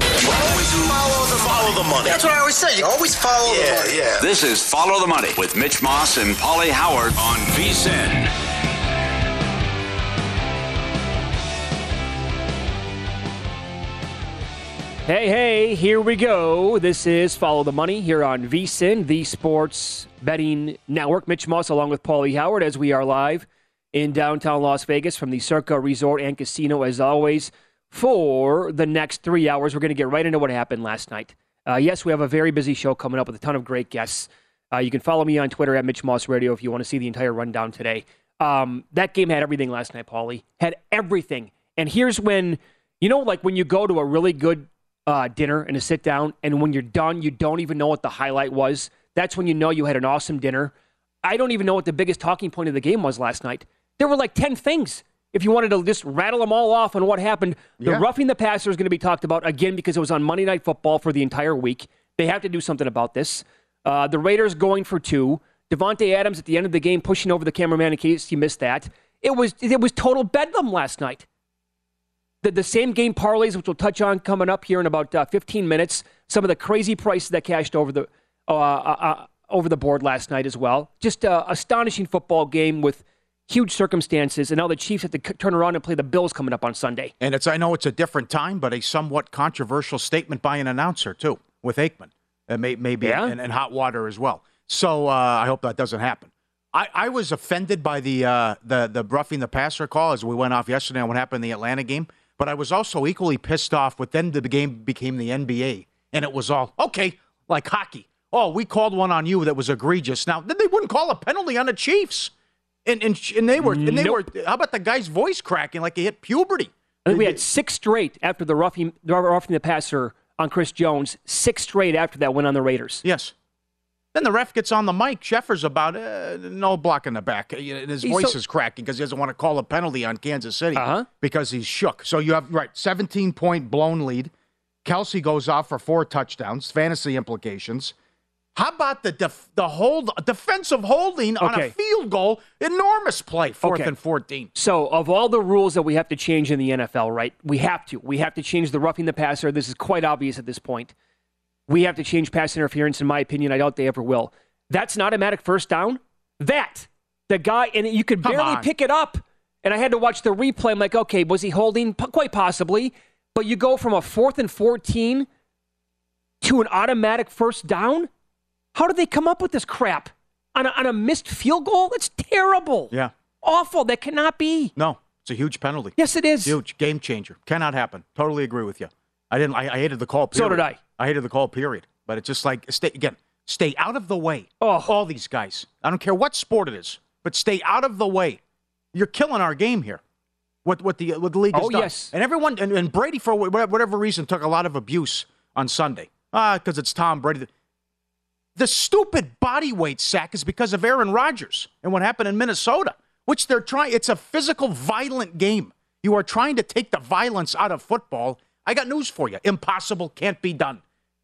Always follow the, follow the money. That's what I always say. You always follow yeah, the money. Yeah. This is Follow the Money with Mitch Moss and Pauly Howard on VSIN. Hey, hey, here we go. This is Follow the Money here on VSIN, the Sports Betting Network. Mitch Moss along with Pauly Howard as we are live in downtown Las Vegas from the Circa Resort and Casino as always for the next three hours. We're going to get right into what happened last night. Uh, yes, we have a very busy show coming up with a ton of great guests. Uh, you can follow me on Twitter at Mitch Moss Radio if you want to see the entire rundown today. Um, that game had everything last night, Pauly. Had everything. And here's when, you know, like when you go to a really good uh, dinner and a sit down, and when you're done, you don't even know what the highlight was. That's when you know you had an awesome dinner. I don't even know what the biggest talking point of the game was last night. There were like 10 things. If you wanted to just rattle them all off on what happened, the Yeah. roughing the passer is going to be talked about again because it was on Monday Night Football for the entire week. They have to do something about this. Uh, the Raiders going for two. Davante Adams at the end of the game pushing over the cameraman in case you missed that. It was it was total bedlam last night. The, the same game parlays, which we'll touch on coming up here in about uh, 15 minutes. Some of the crazy prices that cashed over the uh, uh, uh, over the board last night as well. Just uh, astonishing football game with huge circumstances. And now the Chiefs have to c- turn around and play the Bills coming up on Sunday. And it's I know it's a different time, but a somewhat controversial statement by an announcer too, with Aikman, uh, may, maybe Yeah? and, and hot water as well. So uh, I hope that doesn't happen. I, I was offended by the uh, the the roughing the passer call as we went off yesterday on what happened in the Atlanta game, but I was also equally pissed off with then the game became the NBA and it was all okay like hockey. Oh, we called one on you that was egregious. Now then they wouldn't call a penalty on the Chiefs, and and, and they were and they Nope. were. How about the guy's voice cracking like he hit puberty? I think we had six straight after the roughing, the roughing the passer on Chris Jones. Six straight after that went on the Raiders. Yes. Then the ref gets on the mic, Cheffers, about uh, no block in the back. Uh, And his He's voice so- is cracking because he doesn't want to call a penalty on Kansas City Uh-huh. because he's shook. So you have, right, 17 point blown lead. Kelce goes off for four touchdowns, fantasy implications. How about the def- the hold defensive holding on a field goal? Enormous play, fourth Okay. and fourteen. So, of all the rules that we have to change in the NFL, right? We have to. We have to change the roughing the passer. This is quite obvious at this point. We have to change pass interference, in my opinion. I doubt they ever will. That's an automatic first down. That the guy, and you could Come barely on. pick it up. And I had to watch the replay. I'm like, okay, was he holding? P- Quite possibly. But you go from a fourth and 14 to an automatic first down? How did they come up with this crap? On a, on a missed field goal? That's terrible. Yeah. Awful. That cannot be. No, it's a huge penalty. Yes, it is. Huge game changer. Cannot happen. Totally agree with you. I didn't. I, I hated the call. Period. So did I. I hated the call. Period. But it's just like stay again. Stay out of the way. Oh. All these guys. I don't care what sport it is, but stay out of the way. You're killing our game here. What what the what the league has Oh, done. yes. And everyone and, and Brady for whatever reason took a lot of abuse on Sunday. Ah, because it's Tom Brady. The stupid body weight sack is because of Aaron Rodgers and what happened in Minnesota, which they're trying. It's a physical, violent game. You are trying to take the violence out of football. I got news for you. Impossible, can't be done.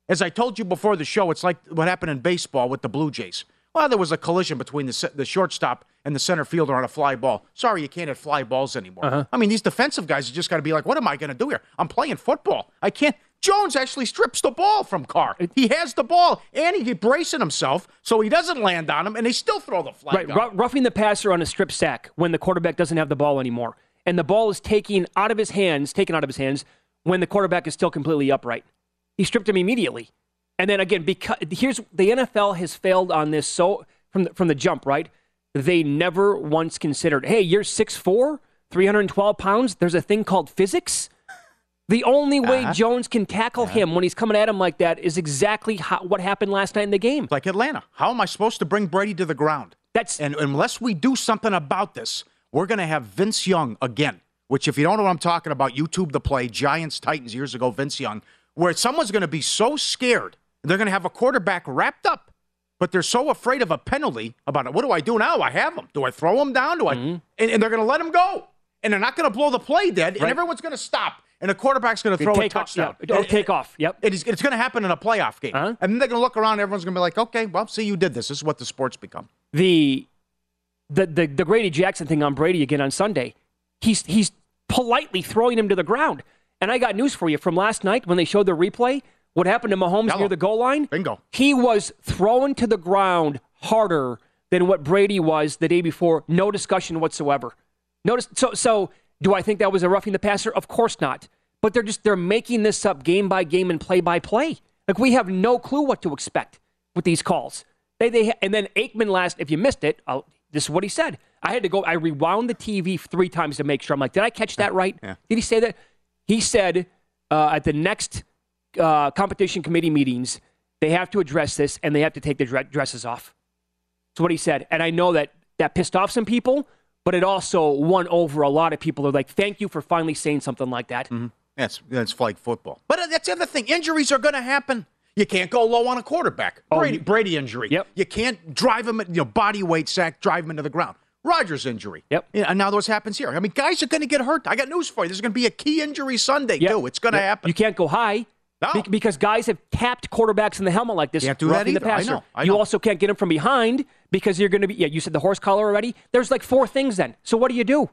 As I told you before the show, it's like what happened in baseball with the Blue Jays. Well, there was a collision between the, the shortstop and the center fielder on a fly ball. Sorry, you can't have fly balls anymore. Uh-huh. I mean, these defensive guys have just got to be like, what am I going to do here? I'm playing football. I can't. Jones actually strips the ball from Carr. He has the ball, and he bracing himself so he doesn't land on him, and they still throw the flag. Right, roughing the passer on a strip sack when the quarterback doesn't have the ball anymore, and the ball is taken out of his hands, taken out of his hands when the quarterback is still completely upright. He stripped him immediately, and then again because here's the NFL has failed on this so from the, from the jump. Right, they never once considered, hey, you're 6'4", 312 pounds. There's a thing called physics. The only way Uh-huh. Jones can tackle him when he's coming at him like that is exactly how, what happened last night in the game. like Atlanta. How am I supposed to bring Brady to the ground? That's And unless we do something about this, we're going to have Vince Young again. Which, if you don't know what I'm talking about, YouTube the play Giants Titans years ago, Vince Young, where someone's going to be so scared they're going to have a quarterback wrapped up, but they're so afraid of a penalty about it. What do I do now? I have him. Do I throw him down? Do I? And, and they're going to let him go, and they're not going to blow the play dead, and Mm-hmm. Everyone's going to stop, and a quarterback's going to throw a take off, touchdown yeah, or take off. Yep. it is, it's going to happen in a playoff game. Uh-huh. And then they're going to look around everyone's going to be like, okay, well, see, you did this. This is what the sport's become. the the the, the Grady Jarrett thing on Brady again on Sunday. He's he's politely throwing him to the ground. And I got news for you from last night when they showed the replay. What happened to Mahomes Yellow. near the goal line? Bingo. He was thrown to the ground harder than what Brady was the day before. No discussion whatsoever. Notice so so do I think that was a roughing the passer? Of course not. But they're just they're making this up game by game and play by play. Like we have no clue what to expect with these calls. They they and then Aikman last if you missed it, I'll, this is what he said. I had to go I rewound the TV 3 times to make sure. I'm like, did I catch that right? Yeah. Did he say that? He said uh, at the next uh, competition committee meetings, they have to address this and they have to take the dresses off. That's what he said. And I know that that pissed off some people, but it also won over a lot of people. They're like, thank you for finally saying something like that. That's that's flag football. But uh, that's the other thing. Injuries are going to happen. You can't go low on a quarterback. Oh, Brady, you- Brady injury. Yep. You can't drive him, you know, body weight sack, drive him into the ground. Rodgers injury. Yep. Yeah, and now this happens here. I mean, guys are going to get hurt. I got news for you. There's going to be a key injury Sunday Yep. too. It's going to Yep. happen. You can't go high. No. be- because guys have tapped quarterbacks in the helmet like this. Can't do that the either. I passer. know. I You also can't get them from behind because you're going to be. Yeah, you said the horse collar already. There's like four things then. So what do you do?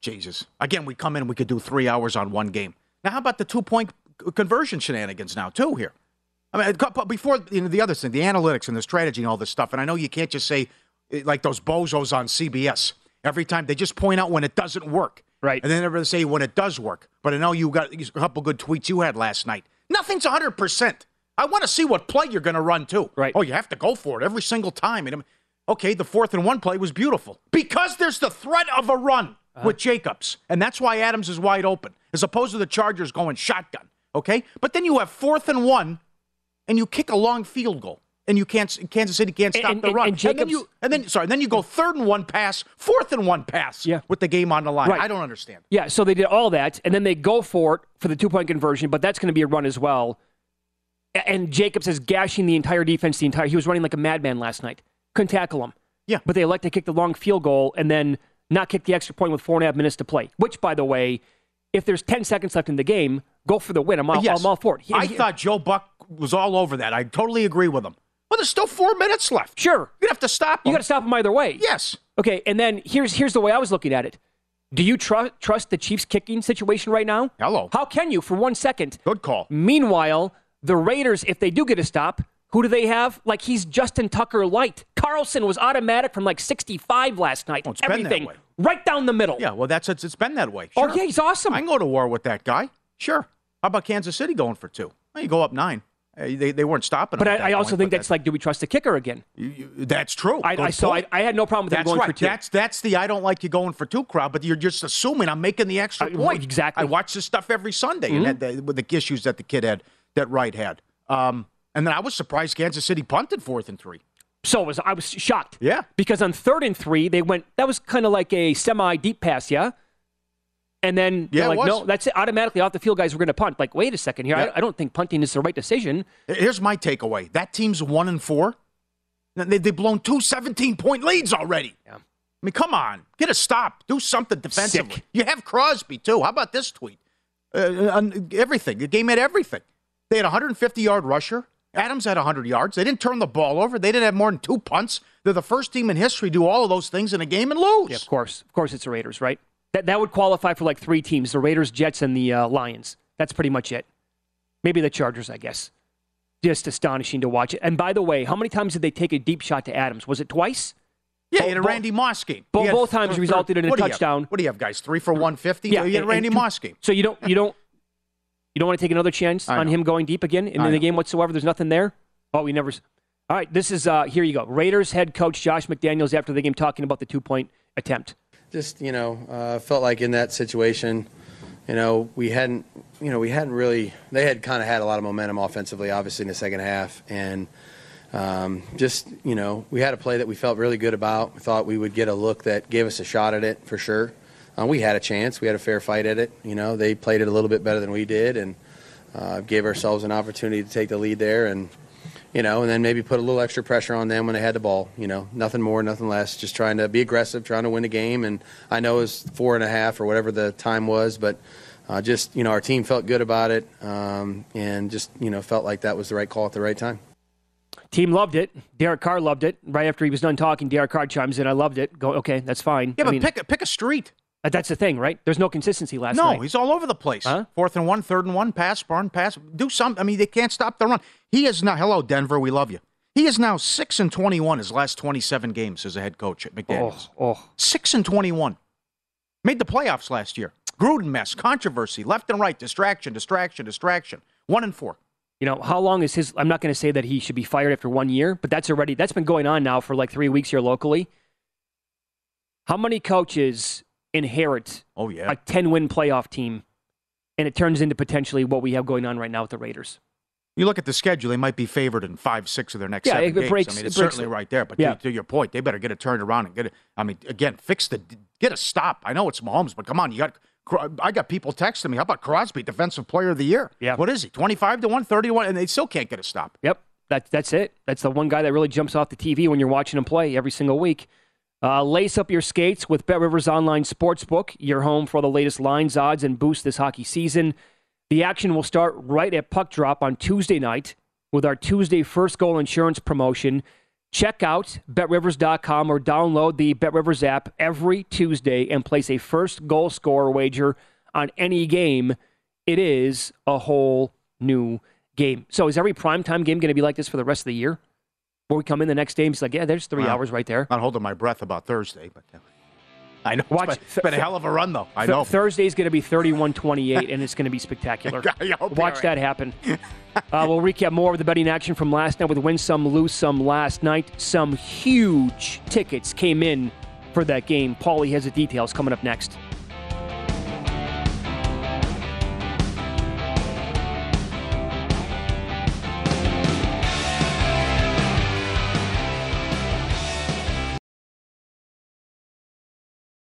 Jesus. Again, we come in and we could do three hours on one game. Now, how about the two point conversion shenanigans now, too, here? I mean, before you know, the other thing, the analytics and the strategy and all this stuff. And I know you can't just say, eh, like those bozos on CBS, every time they just point out when it doesn't work. Right. And then never say when it does work. But I know you got a couple good tweets you had last night. Nothing's 100%. I want to see what play you're going to run, too. Right. Oh, you have to go for it every single time. And I'm- okay, the fourth and one play was beautiful because there's the threat of a run uh-huh. with Jacobs, and that's why Adams is wide open, as opposed to the Chargers going shotgun. Okay, but then you have fourth and one, and you kick a long field goal, and you can't. Kansas City can't stop and- the and- run. and then Jacobs- you, and then sorry, then you go third and one pass, fourth and one pass. Yeah. with the game on the line. Right. I don't understand. Yeah, so they did all that, and then they go for it for the two point conversion, but that's going to be a run as well. And Jacobs is gashing the entire defense. The entire he was running like a madman last night. Couldn't tackle him. Yeah. but they elect to kick the long field goal and then not kick the extra point with four and a half minutes to play. Which, by the way, if there's ten seconds left in the game, go for the win. I'm all, Yes. I'm all for it. He- I he- thought Joe Buck was all over that. I totally agree with him. Well, there's still four minutes left. Sure. You have to stop You got to stop them either way. Yes. Okay, and then here's here's the way I was looking at it. Do you tru- trust the Chiefs kicking situation right now? Hello. How can you for one second? Good call. Meanwhile, the Raiders, if they do get a stop, who do they have? Like he's Justin Tucker light. Carlson was automatic from like 65 last night. Oh, it's been that Everything way. right down the middle. Yeah, well, that's it's, it's been that way. Oh yeah, he's awesome. I can go to war with that guy. Sure. How about Kansas City going for two? Well, you go up nine. Uh, They, they weren't stopping. but him I, I also point, think that's like, do we trust the kicker again? you- you- that's true. I, I saw. I. I had no problem with That's going right. for two. That's that's the I don't like you going for two crowd, but you're just assuming I'm making the extra point. exactly. Mm-hmm. I watch this stuff every Sunday, and had the, with the issues that the kid had, that Wright had. Um, and then I was surprised Kansas City punted fourth and three. So was I was shocked. Yeah. Because on third and three, they went. That was kind of like a semi deep pass, yeah. And then Yeah, they're like, no, that's it. Automatically off the field, guys, we're going to punt. Like, wait a second here. Yeah. I, I don't think punting is the right decision. Here's my takeaway: that team's one and four. They, they've blown two 17 point leads already. Yeah. I mean, come on, get a stop, do something defensively. Sick. You have Crosby too. How about this tweet? Uh, on everything. The game had everything. They had a 150 yard rusher. Adams had 100 yards. They didn't turn the ball over. They didn't have more than two punts. They're the first team in history to do all of those things in a game and lose. Yeah, of course. Of course, it's the Raiders, right? That that would qualify for like three teams: the Raiders, Jets, and the uh, Lions. That's pretty much it. Maybe the Chargers, I guess. Just astonishing to watch it. And by the way, how many times did they take a deep shot to Adams? Was it twice? Yeah, you a Randy Moss game. bo- had both times th- resulted in a what touchdown. What do you have, guys? Three for 150? Yeah, you had and- Randy and- Moss game. So you don't you don't you don't want to take another chance on him going deep again in I the game whatsoever. There's nothing there. Oh, we never. All right, this is uh, here you go. Raiders head coach Josh McDaniels after the game talking about the two point attempt. Just you know uh, felt like in that situation you know we hadn't you know we hadn't really they had kind of had a lot of momentum offensively obviously in the second half. And um, just you know we had a play that we felt really good about. We thought we would get a look that gave us a shot at it for sure. Uh, we had a chance. We had a fair fight at it. You know they played it a little bit better than we did and uh, gave ourselves an opportunity to take the lead there. And you know, and then maybe put a little extra pressure on them when they had the ball. You know, nothing more, nothing less. Just trying to be aggressive, trying to win the game. And I know it was four and a half or whatever the time was, but uh, just you know, our team felt good about it, um, and just you know, felt like that was the right call at the right time. Team loved it. Derek Carr loved it. Right after he was done talking, Derek Carr chimes in. I loved it. Go, okay, that's fine. Yeah, I but mean, pick, a, pick a street. Uh, that's the thing, right? There's no consistency last No, night. he's all over the place. Huh? Fourth and one, third and one, pass, burn, pass. Do something. I mean, they can't stop the run. He is now. Hello, Denver. We love you. He is now six and twenty-one his last twenty-seven games as a head coach at McDaniels. Oh, oh. Six and twenty-one. Made the playoffs last year. Gruden mess, controversy, left and right, distraction, distraction, distraction. One and four. You know, how long is his? I'm not going to say that he should be fired after one year, but that's already that's been going on now for like three weeks here locally. How many coaches inherit Oh yeah. a 10 win playoff team, and it turns into potentially what we have going on right now with the Raiders? You look at the schedule; they might be favored in five, six of their next Yeah, seven it games. breaks- I mean, it it's breaks certainly it. right there. But Yeah. to, to your point, they better get it turned around and get it. I mean, again, fix the get a stop. I know it's Mahomes, but come on, you got. I got people texting me. How about Crosby, Defensive Player of the Year? Yeah. What is he? Twenty-five to one, 30 to one, and they still can't get a stop. Yep, that, that's it. That's the one guy that really jumps off the TV when you're watching him play every single week. Uh, lace up your skates with Bet Rivers Online Sportsbook, your home for the latest lines, odds, and boosts this hockey season. The action will start right at puck drop on Tuesday night with our Tuesday first goal insurance promotion. Check out betrivers.com or download the BetRivers app every Tuesday and place a first goal scorer wager on any game. It is a whole new game. So is every primetime game going to be like this for the rest of the year? Where we come in the next day it's like, yeah, there's three Wow. hours right there. Not holding my breath about Thursday, but uh, I know. Watch- It's been, it's been a hell of a run, though. I know. Thursday's going to be 31-28, and it's going to be spectacular. Watch you're that happen. uh, we'll recap more of the betting action from last night with win some, lose some last night. Some huge tickets came in for that game. Pauly has the details coming up next.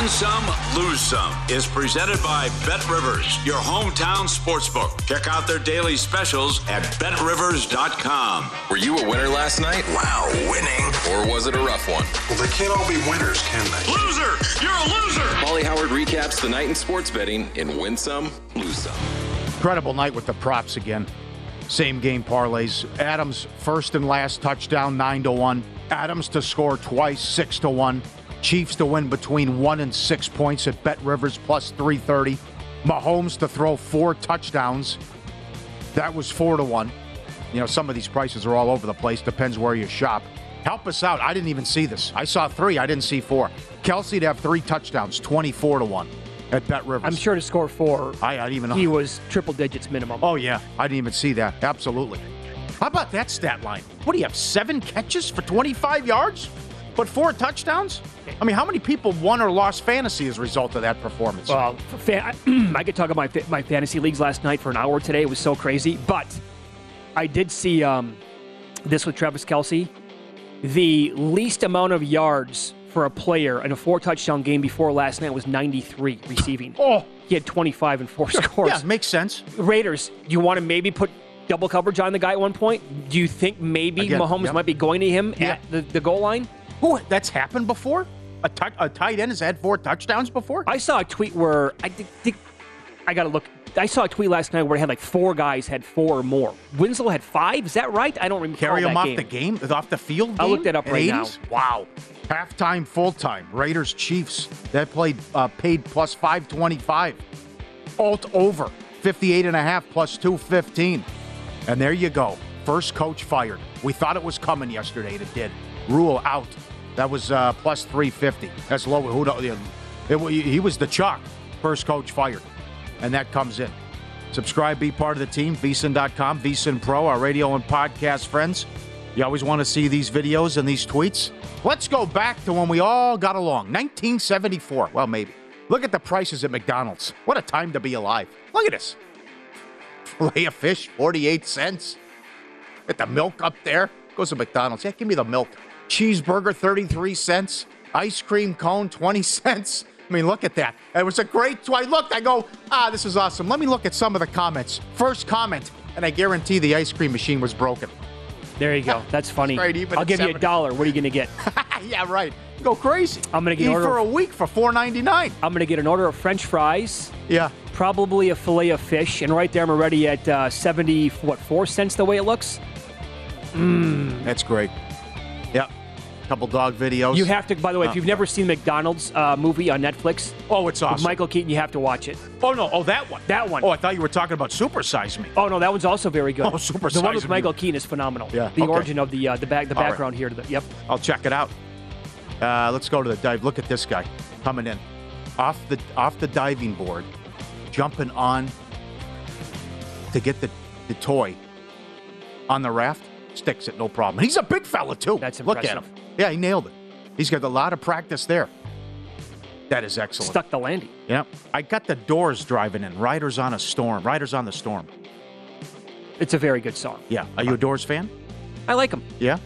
Win Some, Lose Some is presented by Bet Rivers, your hometown sportsbook. Check out their daily specials at betrivers.com. Were you a winner last night? Wow, winning. Or was it a rough one? Well, they can't all be winners, can they? Loser! You're a loser! Pauly Howard recaps the night in sports betting in Win Some, Lose Some. Incredible night with the props again. Same game parlays. Adams first and last touchdown, nine to one. Adams to score twice, six to one. Chiefs to win between one and six points at Bet Rivers plus 330. Mahomes to throw four touchdowns. That was four to one. You know, some of these prices are all over the place. Depends where you shop. Help us out. I didn't even see this. I saw three. I didn't see four. Kelce to have three touchdowns, 24 to one at Bet Rivers. I'm sure to score four, I, I didn't even know. he was triple digits minimum. Oh, yeah. I didn't even see that. Absolutely. How about that stat line? What do you have? Seven catches for 25 yards? But four touchdowns? I mean, how many people won or lost fantasy as a result of that performance? Well, fa- I could talk about my, my fantasy leagues last night for an hour today. It was so crazy. But I did see um, this with Travis Kelce. The least amount of yards for a player in a four touchdown game before last night was 93 receiving. oh, He had 25 and four scores. yeah, makes sense. Raiders, do you want to maybe put double coverage on the guy at one point? Do you think maybe Again, Mahomes yep. might be going to him Yeah. at the, the goal line? Who? That's happened before? A, tight end has had four touchdowns before? I saw a tweet where I think, think I got to look. I saw a tweet last night where it had like four guys had four or more. Winslow had five. Is that right? I don't remember. Carry him off game. the game, off the field. I looked that up right now. 80s? Wow. Halftime, full time. Raiders, Chiefs. That played uh, paid plus 525. Alt over 58 and a half plus 215. And there you go. First coach fired. We thought it was coming yesterday, and it did. Rhule out. That was uh, plus 350. That's low. Who it, it, he was the chalk. First coach fired. And that comes in. Subscribe, be part of the team, vsin.com, vsin pro, our radio and podcast friends. You always want to see these videos and these tweets? Let's go back to when we all got along 1974. Well, maybe. Look at the prices at McDonald's. What a time to be alive. Look at this. Fillet of fish, 48 cents. Get the milk up there. Goes to McDonald's. Yeah, give me the milk. Cheeseburger, 33 cents. Ice cream cone, 20 cents. I mean, look at that. It was a great. I looked, I go, ah, this is awesome. Let me look at some of the comments. First comment, and I guarantee the ice cream machine was broken. There you go. That's funny. Right, I'll give you a dollar. What are you going to get? yeah, right. Go crazy. I'm gonna get Eat an order for a week for four ninety nine. I'm going to get an order of French fries, Yeah, probably a fillet of fish, and right there I'm already at uh, 70, what, 4 cents the way it looks? Hmm, that's great. Yep. Couple dog videos. You have to, by the way, if Oh. you've never seen McDonald's uh, movie on Netflix, Oh, it's with awesome. Michael Keaton, you have to watch it. Oh no. Oh, that one. That one. Oh, I thought you were talking about Super Size Me. Oh no, that one's also very good. Oh, Super The one with Michael You. Keaton is phenomenal. Yeah, The okay. origin of the uh, the back the All right. background here to the yep. I'll check it out. Uh, let's go to the dive. Look at this guy coming in off the off the diving board, jumping on to get the, the toy on the raft. Sticks it, no problem. He's a big fella too. That's impressive. Look at him. Yeah, he nailed it. He's got a lot of practice there. That is excellent. Stuck the landing. Yeah, I got the doors driving in. Riders on a storm. Riders on the storm. It's a very good song. Yeah. Are you a Doors fan? I like them. Yeah.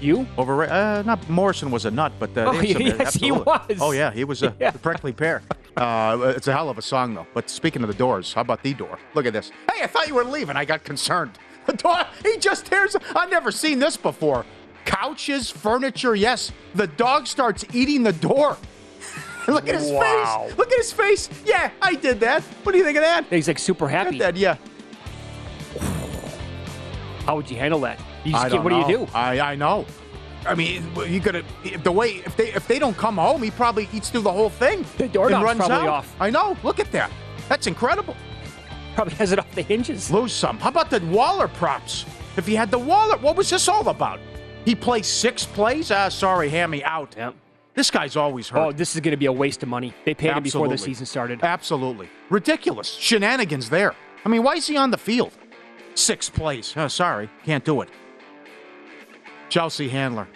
You? Over, uh, not Morrison was a nut, but uh, Oh, some- yes, he was. Oh yeah, he was a Yeah. prickly pear. Uh, it's a hell of a song though. But speaking of the doors, how about the door? Look at this. Hey, I thought you were leaving. I got concerned. The door. He just tears. I've never seen this before. Couches, furniture. Yes, the dog starts eating the door. Look at his Wow. face. Look at his face. Yeah, I did that. What do you think of that? He's like super happy. that. Yeah. How would you handle that? You just I what do you do? I I know. I mean, you could have the way if they if they don't come home, he probably eats through the whole thing. The door runs probably out. off. I know. Look at that. That's incredible. Probably has it off the hinges. Lose some. How about the Waller props? If he had the Waller, what was this all about? He plays six plays. Ah, sorry, Hammy out. Yeah. This guy's always hurt. Oh, this is going to be a waste of money. They paid him before the season started. Absolutely ridiculous shenanigans there. I mean, why is he on the field? Six plays. Oh, sorry, can't do it. Chelsea Handler.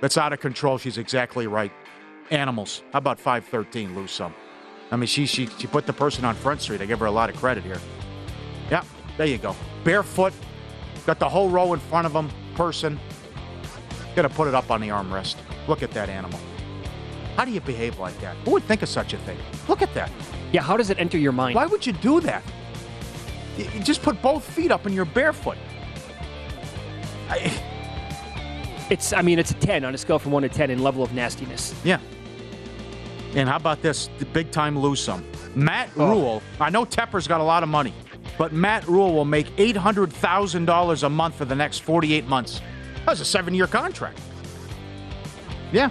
That's out of control. She's exactly right. Animals. How about 513? Lose some. I mean, she, she, she put the person on Front Street. I give her a lot of credit here. Yeah, there you go. Barefoot. Got the whole row in front of him. Person. To put it up on the armrest. Look at that animal. How do you behave like that? Who would think of such a thing? Look at that. Yeah, how does it enter your mind? Why would you do that? You, just put both feet up and you're barefoot. I, It's, I mean, it's a 10 on a scale from 1 to 10 in level of nastiness. yeah. And how about this? The big time lose some. Matt Oh. Rule. I know Tepper's got a lot of money, but Matt Rhule will make eight hundred thousand dollars a month for the next forty-eight months. That's a seven-year contract. Yeah.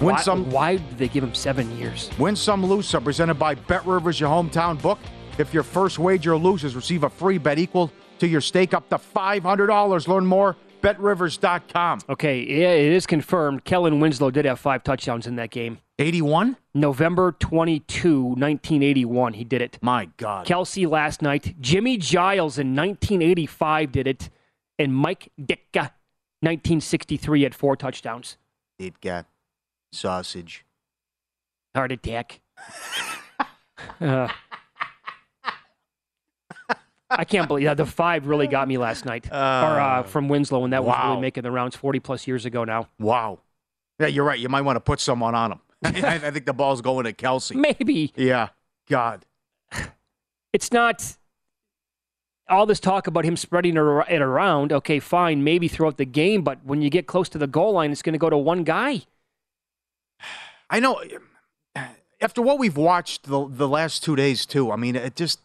Win Why, some. why did they give him seven years? Win some, lose some. Presented by Bet Rivers, your hometown book. If your first wager loses, receive a free bet equal to your stake up to $500. Learn more, betrivers.com. Okay, yeah, it is confirmed. Kellen Winslow did have five touchdowns in that game. 81? November 22, 1981, he did it. My God. Kelce last night. Jimmie Giles in 1985 did it. And Mike Ditka, 1963, had four touchdowns. It got sausage. Heart attack. Uh, I can't believe that. The five really got me last night. or uh, from Winslow, and that was really making the rounds 40 plus years ago now. Wow. Yeah, you're right. You might want to put someone on him. I think the ball's going to Kelce. Maybe. Yeah. God. It's not all this talk about him spreading it around. Okay, fine, maybe throughout the game, but when you get close to the goal line, it's going to go to one guy. I know. After what we've watched the the last two days, too. I mean, it just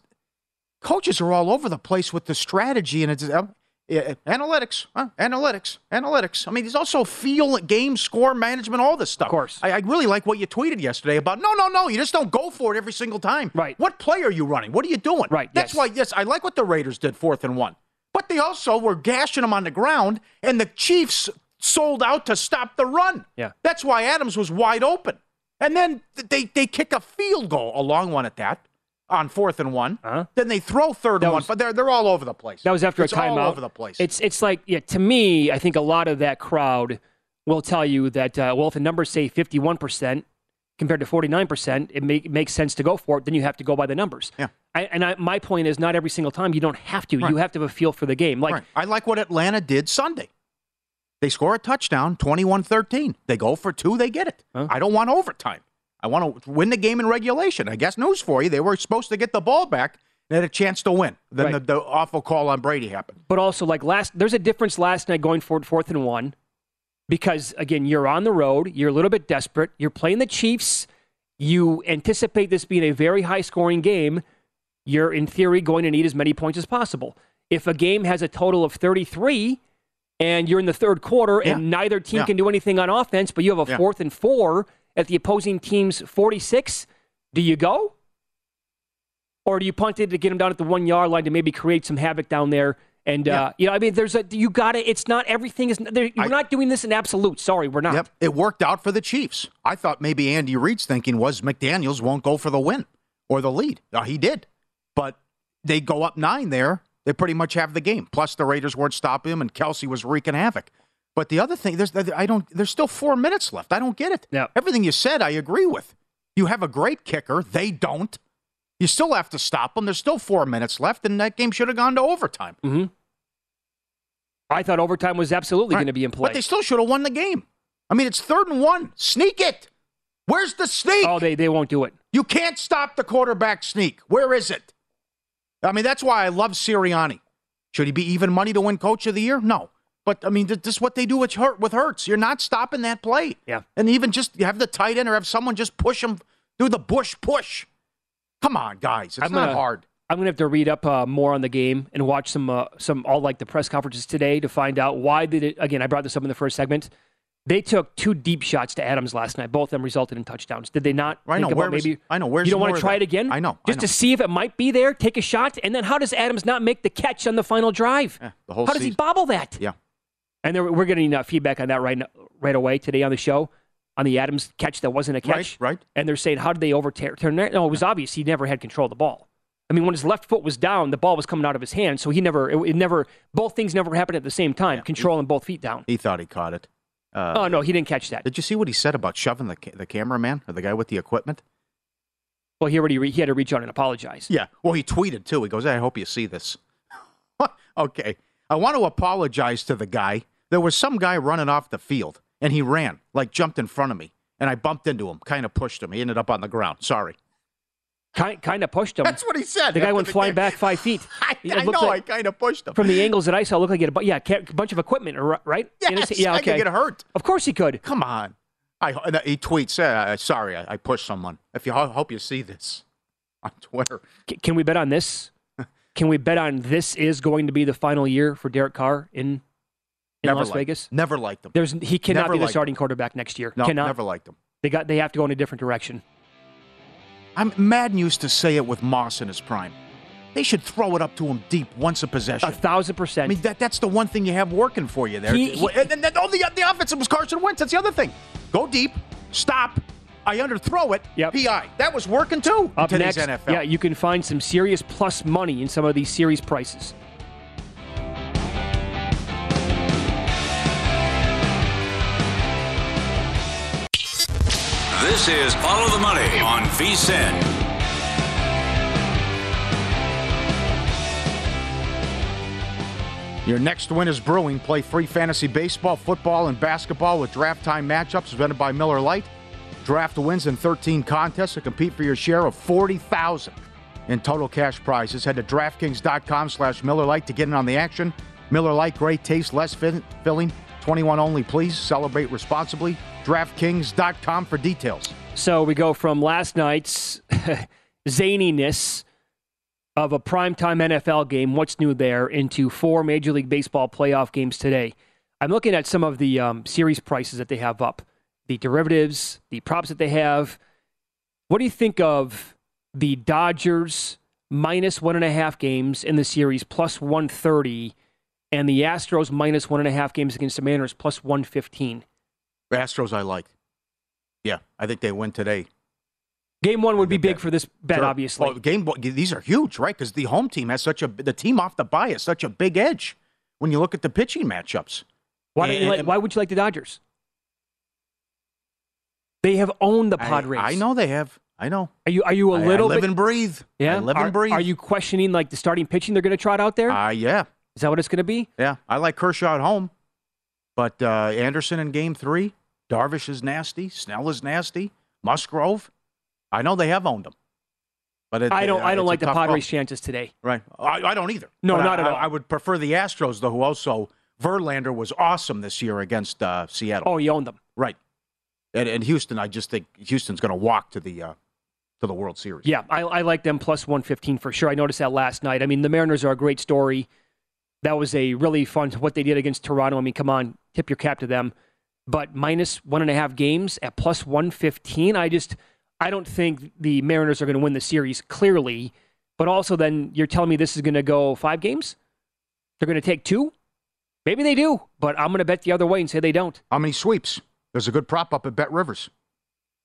coaches are all over the place with the strategy and it's uh, yeah, uh, analytics, huh? analytics, analytics. I mean, there's also feel, game, score management, all this stuff. Of course. I, I really like what you tweeted yesterday about. No, no, no. You just don't go for it every single time. Right. What play are you running? What are you doing? Right, That's yes. why. Yes, I like what the Raiders did, fourth and one. But they also were gashing them on the ground, and the Chiefs sold out to stop the run. Yeah. That's why Adams was wide open. And then they, they kick a field goal, a long one at that. On fourth and one. Uh-huh. Then they throw third That and one, but they're they're all over the place. That was after it's a timeout. all over the place. It's it's like yeah. To me, I think a lot of that crowd will tell you that uh, well, if the numbers say fifty-one percent compared to forty-nine percent, it, make, makes sense to go for it. Then you have to go by the numbers. Yeah. I, and I, my point is, not every single time you don't have to. Right. You have to have a feel for the game. Like Right. I like what Atlanta did Sunday. They score a touchdown, 21-13. They go for two, they get it. Huh? I don't want overtime. I want to win the game in regulation. I guess news for you, they were supposed to get the ball back and had a chance to win. Then Right. the, the awful call on Brady happened. but also like last there's a difference last night going for it fourth and one because again you're on the road you're a little bit desperate you're playing the chiefs you anticipate this being a very high scoring game you're in theory going to need as many points as possible if a game has a total of 33 and you're in the third quarter and neither team Yeah. can do anything on offense but you have a Yeah. fourth and four at the opposing team's 46 do you go or do you punt it to get them down at the one yard line to maybe create some havoc down there? And Yeah. uh, you know, I mean, there's a you got to. It's not everything is. We're I- not doing this in absolute. Sorry, we're not. Yep. It worked out for the Chiefs. I thought maybe Andy Reid's thinking was McDaniels won't go for the win or the lead. Uh, he did. But they go up nine there. They pretty much have the game. Plus the Raiders weren't stopping him and Kelce was wreaking havoc. But the other thing, there's I don't there's still four minutes left. I don't get it. Yeah. Everything you said, I agree with. You have a great kicker. They don't. You still have to stop them. There's still four minutes left, and that game should have gone to overtime. Mm-hmm. I thought overtime was absolutely Right. going to be in play. But they still should have won the game. I mean, it's third and one. Sneak it. Where's the sneak? oh, they they won't do it. You can't stop the quarterback sneak. Where is it? I mean, that's why I love Sirianni. Should he be even money to win Coach of the Year? No. But I mean, this is what they do with Hurt with Hurts. You're not stopping that play. Yeah. And even just you have the tight end or have someone just push him, through the bush push. Come on, guys. It's I'm not gonna- hard. I'm gonna have to read up uh, more on the game and watch some uh, some all like the press conferences today to find out why did it. Again, I brought this up in the first segment. They took two deep shots to Adams last night. Both of them resulted in touchdowns. Did they not? I think know. about Where was- maybe I know. Where's you don't want to try it again? I know, I Just to see if it might be there. Take a shot, and then how does Adams not make the catch on the final drive? Yeah, the whole how does he bobble that? Yeah. And there, we're getting uh, feedback on that right now, right away today on the show on the Adams catch that wasn't a catch. Right, right. And they're saying, how did they overturn that? No, it was obvious he never had control of the ball. I mean, when his left foot was down, the ball was coming out of his hand, so he never, it, it never, both things never happened at the same time. control and both feet down. He thought he caught it. Uh, oh no, he didn't catch that. Did you see what he said about shoving the, the cameraman or the guy with the equipment? Well, he already re- he had to reach out and apologize. Yeah. Well, he tweeted too. He goes, "Hey, I hope you see this." okay. I want to apologize to the guy. There was some guy running off the field, and he ran, like jumped in front of me, and I bumped into him, kind of pushed him. He ended up on the ground. Sorry. Kind kind of pushed him. That's what he said. the guy went flying game. back five feet. I, I know. like- I kind of pushed him. From the angles that I saw, it looked like he had a yeah, ca- bunch of equipment, right? Yes, yeah, I okay. could get hurt. Of course he could. Come on. I he tweets, uh, "Sorry, I, I pushed someone. If you I hope you see this on Twitter." C- can we bet on this? Can we bet on this is going to be the final year for Derek Carr in in Never Las liked Vegas? Him. Never liked him. There's he cannot Never be the starting quarterback next year. no, cannot. never liked them. They got they have to go in a different direction. I'm Madden used to say it with Moss in his prime. They should throw it up to him deep once a possession. A thousand percent. I mean, that, that's the one thing you have working for you there. He- he- and then oh, the, the offensive was Carson Wentz. That's the other thing. Go deep, stop. I underthrow it. Yep. PI. That was working too Up next, NFL. yeah, you can find some serious plus money in some of these series prices. This is Follow the Money on VSIN. Your next win is brewing. Play free fantasy baseball, football, and basketball with draft time matchups presented by Miller Lite. Draft wins in 13 contests to compete for your share of 40000 in total cash prizes. Head to DraftKings.com slash Miller Lite to get in on the action. Miller Lite, great taste, less fi- filling. 21 only, please. Celebrate responsibly. DraftKings.com for details. So we go from last night's zaniness of a primetime NFL game, what's new there, into four Major League Baseball playoff games today. I'm looking at some of the um, series prices that they have up, the derivatives, the props that they have. What do you think of the Dodgers minus one and a half games in the series, plus 130, and the Astros minus one and a half games against the Mariners, plus 115? Astros, I like. Yeah, I think they win today. Game one would be big for this bet, Sure. obviously. Well, game these are huge, right? Because the home team has such a the team off the bye has such a big edge when you look at the pitching matchups. why, don't you and- like, why would you like the Dodgers? They have owned the I- Padres. I, know they have. I know. Are you are you a I- little I live bit? and breathe. yeah. I live are, and breathe. Are you questioning like the starting pitching they're going to trot out there? Is Uh, yeah, that what it's going to be? yeah. I like Kershaw at home, but uh, Anderson in Game Three. Darvish is nasty. Snell is nasty. Musgrove. I know they have owned them, but it, I don't. uh, I don't like the. Padres' chances today. Right. I, I don't either. No, But not I, at all. I, I would prefer the Astros, though, who also Verlander was awesome this year against uh, Seattle. Oh, he owned them. Right. And, and Houston, I just think Houston's going to walk to the uh, to the World Series. Yeah, I, I like them plus 115 for sure. I noticed that last night. I mean, the Mariners are a great story. That was a really fun, what they did against Toronto. I mean, come on, tip your cap to them. But minus one and a half games at plus 115, I just, I don't think the Mariners are going to win the series clearly. But also, then you're telling me this is going to go five games? They're going to take two? Maybe they do, but I'm going to bet the other way and say they don't. How many sweeps? There's a good prop up at Bet Rivers.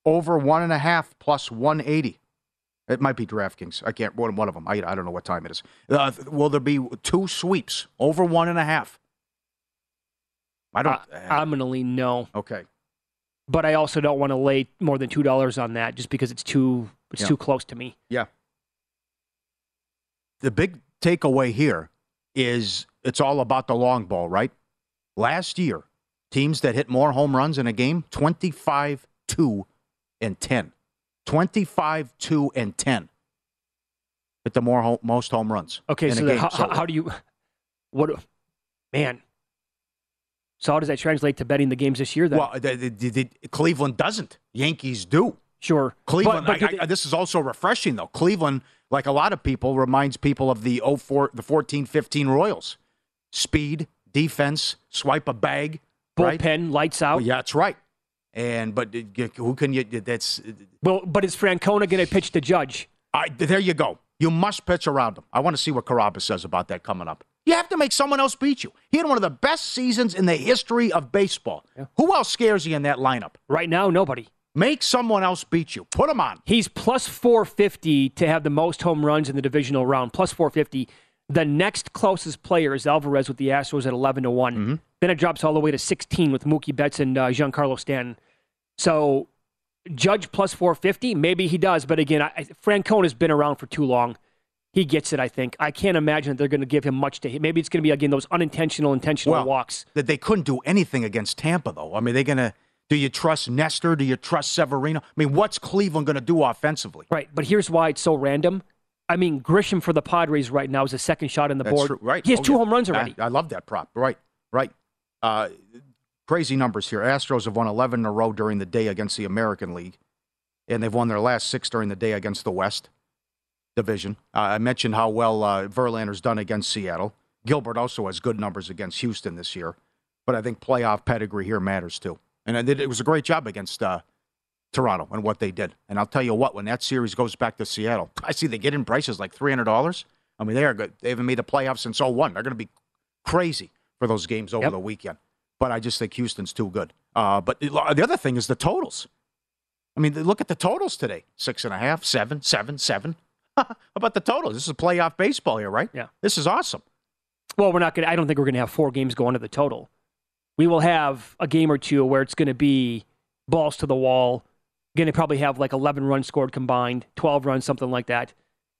Over one and a half plus 180. It might be DraftKings. I can't, one, one of them. I, I don't know what time it is. Uh, will there be two sweeps? Over one and a half? I don't. I, am going to lean no. okay. but I also don't want to lay more than two dollars on that just because it's too it's Yeah. too close to me. Yeah. The big takeaway here is it's all about the long ball, right? Last year, teams that hit more home runs in a game 25 2 and 10. 25 2 and 10. Hit the more most home runs. Okay, so, how, So- how, do you what man? So how does that translate to betting the games this year? Then well, the, the, Cleveland doesn't. Yankees do. sure, Cleveland. But, but I- I- this is also refreshing, though. Cleveland, like a lot of people, reminds people of the 04, the 14 15 Royals. Speed, defense, swipe a bag. right? bullpen lights out. Well, yeah, that's right. And but uh, who can you? That's Well, but is Francona going to pitch the Judge? I, there. You go. You must pitch around him. I want to see what Carabas says about that coming up. You have to make someone else beat you. He had one of the best seasons in the history of baseball. Who else scares you in that lineup? Right now, nobody. Make someone else beat you. Put him on. He's plus 450 to have the most home runs in the divisional round. Plus 450. The next closest player is Alvarez with the Astros at 11 to one. Mm-hmm. Then it drops all the way to 16 with Mookie Betts and uh, Giancarlo Stanton. So Judge plus 450, maybe he does. But again, I, I- Francona's been around for too long. He gets it, I think. I can't imagine that they're going to give him much to hit. Maybe it's going to be, again, those unintentional, intentional Well, walks. That they couldn't do anything against Tampa, though. I mean, they're gonna. Do you trust Nestor? Do you trust Severino? I mean, what's Cleveland going to do offensively? Right. But here's why it's so random. I mean, Grisham for the Padres right now is a second shot on the That's board. true. Right. He has Oh, two yeah. home runs already. I, love that prop. Right. Right. Uh, crazy numbers here. Astros have won 11 in a row during the day against the American League, and they've won their last six during the day against the West Division. Uh, I mentioned how well uh, Verlander's done against Seattle. Gilbert also has good numbers against Houston this year, but I think playoff pedigree here matters too. And I did, it was a great job against uh, Toronto and what they did. And I'll tell you what, when that series goes back to Seattle, I see they get in prices like three hundred dollars. I mean, they are good. They haven't made the playoffs since 01. They're going to be crazy for those games over Yep. the weekend. But I just think Houston's too good. Uh, but the the other thing is the totals. I mean, look at the totals today: six and a half, seven, seven, seven. How about the totals? This is playoff baseball here, right? Yeah. This is awesome. Well, we're not going to, I don't think we're going to have four games going to the total. We will have a game or two where it's going to be balls to the wall. Going to probably have like 11 runs scored combined, 12 runs, something like that.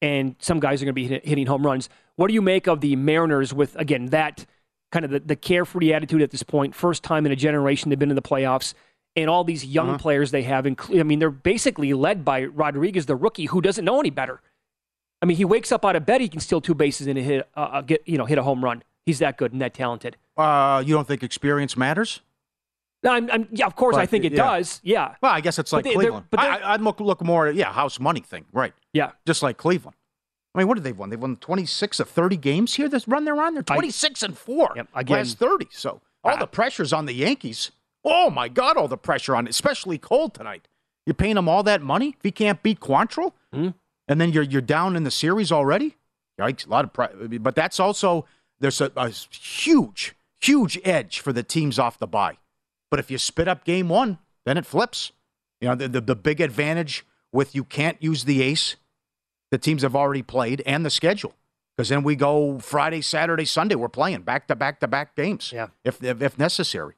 And some guys are going to be hit, hitting home runs. What do you make of the Mariners with, again, that kind of the, the carefree attitude at this point? First time in a generation they've been in the playoffs. And all these young Uh-huh. players they have, I mean, they're basically led by Rodriguez, the rookie, who doesn't know any better. I mean, he wakes up out of bed, he can steal two bases and hit, uh, uh, get, you know, hit a home run. He's that good and that talented. Uh, you don't think experience matters? No, I'm, I'm, yeah, of course, I think it yeah. does. Yeah, Well, I guess it's But like they- they're- Cleveland. but I, they're- I- I'd look, look more, yeah, house money thing, right? yeah. Just like Cleveland. I mean, what did they won? They've won 26 of 30 games here this run they're on. They're 26 and 4 Yep, again- last 30. So all the pressure's on the Yankees. Oh, my God, all the pressure on, especially Cole tonight. You're paying them all that money if he can't beat Quantrill? Mhm. And then you're, you're down in the series already? Yikes, a lot of pre- But that's also, there's a, a huge, huge edge for the teams off the bye. But if you spit up game one, then it flips. You know, the, the, the big advantage with you can't use the ace. The teams have already played and the schedule. Because then we go Friday, Saturday, Sunday. We're playing back to back to back games. Yeah. If, if if necessary.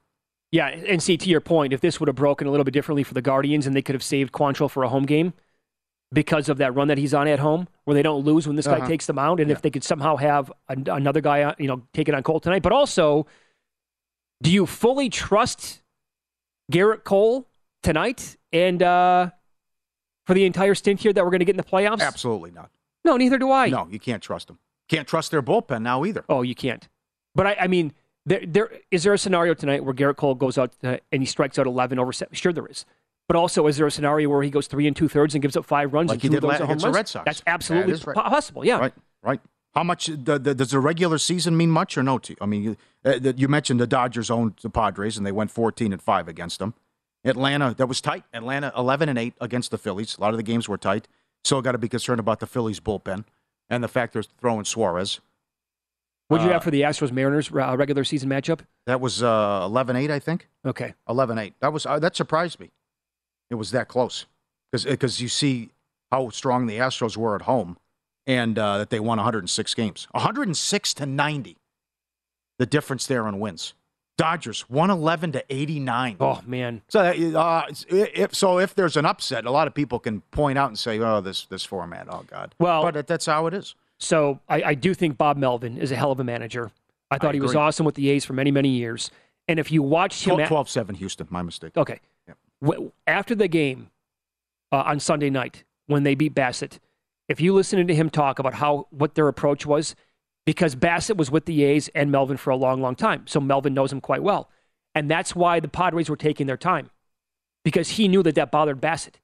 Yeah, and see to your point, if this would have broken a little bit differently for the Guardians and they could have saved Quantrill for a home game because of that run that he's on at home, where they don't lose when this guy Uh-huh. takes them out, and if they could somehow have an another guy, you know, take it on Cole tonight. But also, do you fully trust Gerrit Cole tonight and uh, for the entire stint here that we're going to get in the playoffs? Absolutely not. No, neither do I. No, you can't trust them. Can't trust their bullpen now either. Oh, you can't. But I, I mean, there, there is there a scenario tonight where Gerrit Cole goes out and he strikes out eleven over seven? Sure, there is. But also, is there a scenario where he goes three and two thirds and gives up five runs Like and he two did la- home against the runs? Red Sox. That's absolutely That right. possible. Yeah. Right, right. How much the, the, does the regular season mean much or no to you? I mean, you, uh, you mentioned the Dodgers owned the Padres and they went 14 and 5 against them. Atlanta, that was tight. Atlanta 11 and 8 against the Phillies. A lot of the games were tight. Still got to be concerned about the Phillies bullpen and the fact they're throwing Suarez. What do you Uh, have for the Astros Mariners uh, regular season matchup? That was uh, 11 8, I think. Okay. 11 8. That, was, uh, that surprised me. It was that close because you see how strong the Astros were at home and uh, that they won 106 games. 106 to 90. The difference there in wins. Dodgers 111 to 89. Oh man. So, uh, if, so if there's an upset, a lot of people can point out and say, "Oh, this this format, oh God." Well- but that's how it is. So I, I do think Bob Melvin is a hell of a manager. I thought he was awesome with the A's for many many years. And if you watched him, 12, at- 7 Houston, my mistake. Okay. Yep. After the game uh, on Sunday night when they beat Bassitt, if you listen to him talk about how what their approach was, because Bassitt was with the A's and Melvin for a long, long time, so Melvin knows him quite well, and that's why the Padres were taking their time, because he knew that that bothered Bassitt,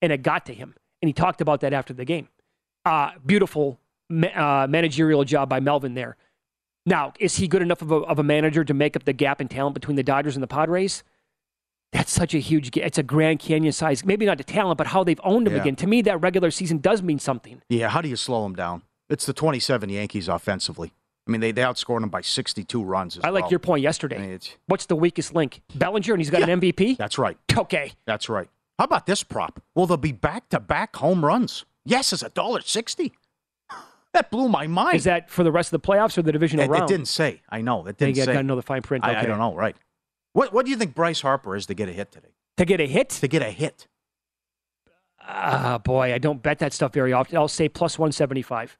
and it got to him, and he talked about that after the game. Uh, beautiful uh, managerial job by Melvin there. Now, is he good enough of a, of a manager to make up the gap in talent between the Dodgers and the Padres? That's such a huge. It's a Grand Canyon size. Maybe not the talent, but how they've owned him Yeah. again. To me, that regular season does mean something. Yeah, how do you slow them down? It's the 27 Yankees offensively. I mean, they, they outscored them by 62 runs. As I like well. your point I yesterday. mean, What's the weakest link? Bellinger, and he's got Yeah. an MVP. That's right. Okay. That's right. How about this prop? Well, they'll be back to back home runs. Yes, it's a dollar sixty. That blew my mind. Is that for the rest of the playoffs or the divisional it, round? it didn't say. I know it didn't got say. to know the fine print. I, I don't know. Right. What What do you think Bryce Harper is to get a hit today? To get a hit? To get a hit. Ah, boy, I don't bet that stuff very often. I'll say plus 175.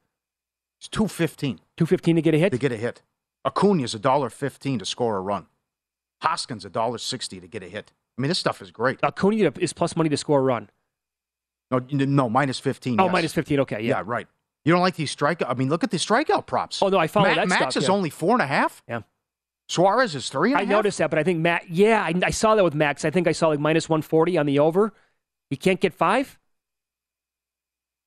It's two fifteen 215 to get a hit? to get a hit. Acuna's a dollar fifteen to score a run. Hoskins a dollar sixty to get a hit. I mean, this stuff is great. Acuna is plus money to score a run. No, no, minus fifteen. Oh, yes. minus 15. Okay, yeah. Yeah, right. You don't like these strikeout? I mean, look at the strikeout props. Oh, no, I follow Ma- that Max stuff, is yeah. only four and a half. Yeah. Suarez is three and a I half? noticed that, but I think Matt, yeah, I, I saw that with Max. I think I saw like minus 140 on the over. He can't get five?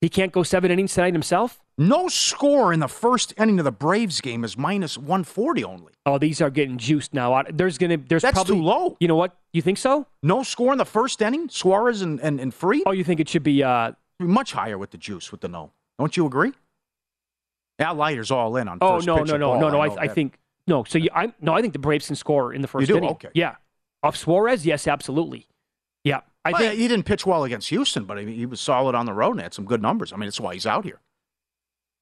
He can't go seven innings tonight himself? No score in the first inning of the Braves game is minus 140 only. Oh, these are getting juiced now. There's gonna, there's That's probably too low. You know what? You think so? No score in the first inning, Suarez and, and, and Fried? Oh, you think it should be? uh Much higher with the juice, with the no. Don't you agree? Al Leiter's all in on Oh first no, no, no, no, no. I, I think no. So you, I no, I think the Braves can score in the first you do? inning. Okay. Yeah, off Suarez, yes, absolutely. Yeah, I Well, think he didn't pitch well against Houston, but I mean, he was solid on the road and had some good numbers. I mean, that's why he's out here.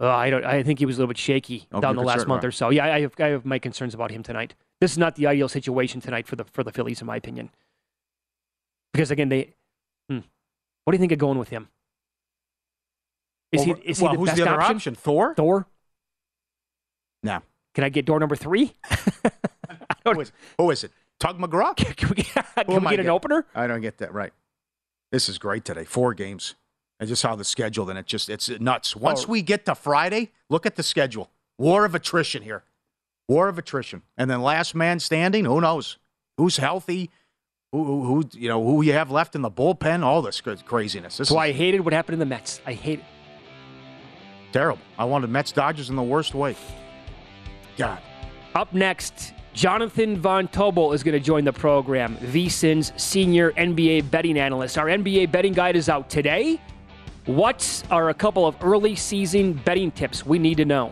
Uh, I don't. I think he was a little bit shaky Oh, down the last month or so. Yeah, I have, I have my concerns about him tonight. This is not the ideal situation tonight for the for the Phillies, in my opinion. Because again, they. Hmm. What do you think of going with him? Is Well, he is he the who's best the other option? option? Thor? Thor. No. Can I get door number three? Who is, who is it? Tug McGraw? Can we, Who can we get an getting? opener? I don't get that right. This is great today. Four games. And just how the schedule, and it just it's nuts. Once Oh. we get to Friday, look at the schedule. War of attrition here. War of attrition. And then last man standing, who knows? Who's healthy? Who, who, who you know, who you have left in the bullpen, all this cra- craziness. This That's why I hated what happened in the Mets. I hate it. terrible. I wanted Mets Dodgers in the worst way. God. Up next, Jonathan Von Tobel is going to join the program. VSIN's senior NBA betting analyst. Our NBA betting guide is out today. What are a couple of early season betting tips we need to know?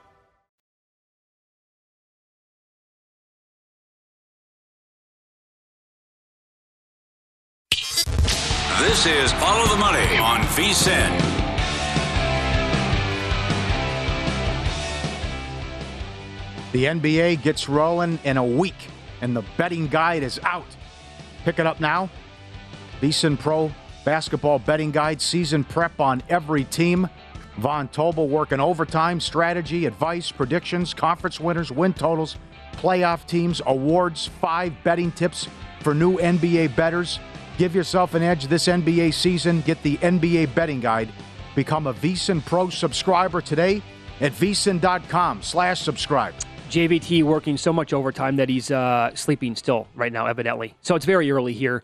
This is Follow the Money on VSIN. The NBA gets rolling in a week, and the betting guide is out. Pick it up now. VSIN Pro Basketball Betting Guide, season prep on every team. Von Tobel working overtime, strategy, advice, predictions, conference winners, win totals, playoff teams, awards, five betting tips for new NBA bettors. Give yourself an edge this NBA season. Get the NBA betting guide. Become a VSIN Pro subscriber today at VSIN.com slash subscribe. JVT working so much overtime that he's uh, sleeping still right now, evidently. So it's very early here.